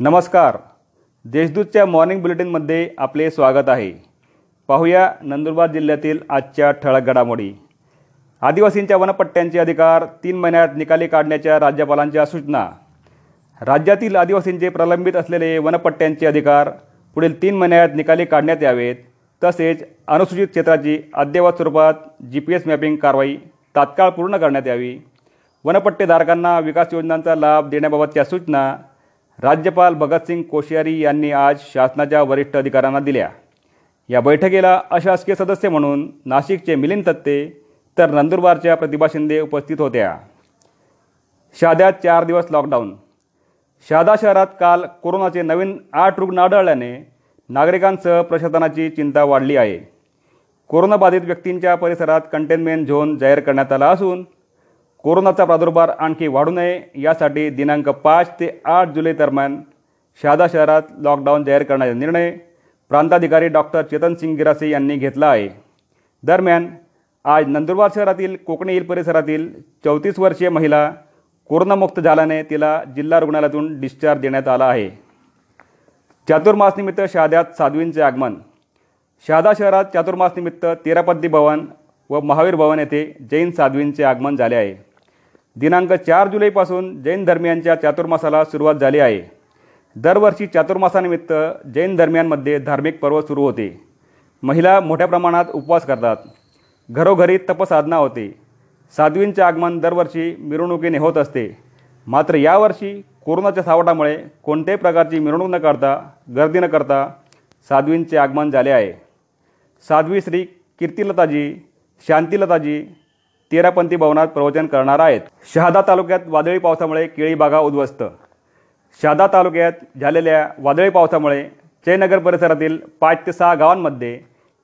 नमस्कार. देशदूतच्या मॉर्निंग बुलेटिनमध्ये आपले स्वागत आहे. पाहूया नंदुरबार जिल्ह्यातील आजच्या ठळक घडामोडी. आदिवासींच्या वनपट्ट्यांचे अधिकार तीन महिन्यात निकाली काढण्याच्या राज्यपालांच्या सूचना. राज्यातील आदिवासींचे प्रलंबित असलेले वनपट्ट्यांचे अधिकार पुढील तीन महिन्यात निकाली काढण्यात यावेत. तसेच अनुसूचित क्षेत्राची अद्ययावत स्वरूपात जी पी एस मॅपिंग कारवाई तात्काळ पूर्ण करण्यात यावी. वनपट्टेधारकांना विकास योजनांचा लाभ देण्याबाबतच्या सूचना राज्यपाल भगतसिंग कोश्यारी यांनी आज शासनाच्या वरिष्ठ अधिकाऱ्यांना दिल्या. या बैठकीला अशासकीय सदस्य म्हणून नाशिकचे मिलिंद तत्ते तर नंदुरबारच्या प्रतिभा शिंदे उपस्थित होत्या. शहाद्यात चार दिवस लॉकडाऊन शहादा शहरात काल कोरोनाचे नवीन आठ रुग्ण आढळल्याने नागरिकांसह प्रशासनाची चिंता वाढली आहे. कोरोनाबाधित व्यक्तींच्या परिसरात कंटेनमेंट झोन जाहीर करण्यात आला असून कोरोनाचा प्रादुर्भाव आणखी वाढू नये यासाठी दिनांक पाच ते आठ जुलै दरम्यान शहादा शहरात लॉकडाऊन जाहीर करण्याचा निर्णय प्रांताधिकारी डॉक्टर चेतन सिंग गिरासे यांनी घेतला आहे. दरम्यान आज नंदुरबार शहरातील कोकणी हिल परिसरातील चौतीस वर्षीय महिला कोरोनामुक्त झाल्याने तिला जिल्हा रुग्णालयातून डिस्चार्ज देण्यात आला आहे. चातुर्मासनिमित्त शहाद्यात साध्वींचे आगमन. शहादा शहरात चातुर्मासनिमित्त तेरापद्दी भवन व महावीर भवन येथे जैन साध्वींचे आगमन झाले आहे. दिनांक चार जुलैपासून जैन धर्मियांच्या चातुर्मासाला सुरुवात झाली आहे. दरवर्षी चातुर्मासानिमित्त जैन धर्मियांमध्ये धार्मिक पर्व सुरू होते. महिला मोठ्या प्रमाणात उपवास करतात. घरोघरी तपसाधना होते. साध्वींचे आगमन दरवर्षी मिरवणुकीने होत असते. मात्र यावर्षी कोरोनाच्या सावटामुळे कोणत्याही प्रकारची मिरवणूक न करता गर्दी न करता साध्वींचे आगमन झाले आहे. साध्वी श्री कीर्तिलताजी शांतिलताजी तेरापंथी भवनात प्रवचन करणार आहेत. शहादा तालुक्यात वादळी पावसामुळे केळी बागा उद्ध्वस्त. शहादा तालुक्यात झालेल्या वादळी पावसामुळे जयनगर परिसरातील पाच ते सहा गावांमध्ये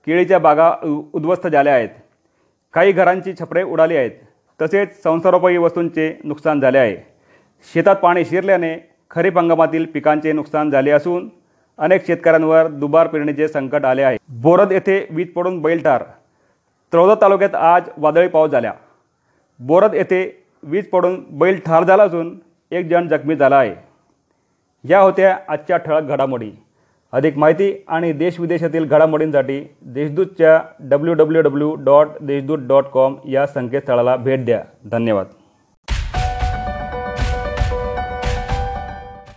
केळीच्या बागा उ- उद्ध्वस्त झाल्या आहेत. काही घरांची छपरे उडाली आहेत. तसेच संसारोपयोगी वस्तूंचे नुकसान झाले आहे. शेतात पाणी शिरल्याने खरीप हंगामातील पिकांचे नुकसान झाले असून अनेक शेतकऱ्यांवर दुबार पेरणीचे संकट आले आहे. बोरद येथे वीज पडून बैल ठार तळोदा तालुक्यात आज वादळी पाऊस झाला. बोरद येथे वीज पडून बैल ठार झाला असून एक जण जखमी झाला आहे. या होत्या आजच्या ठळक घडामोडी. अधिक माहिती आणि देशविदेशातील घडामोडींसाठी देशदूतच्या W W W dot Deshdoot dot com या संकेतस्थळाला भेट द्या. धन्यवाद.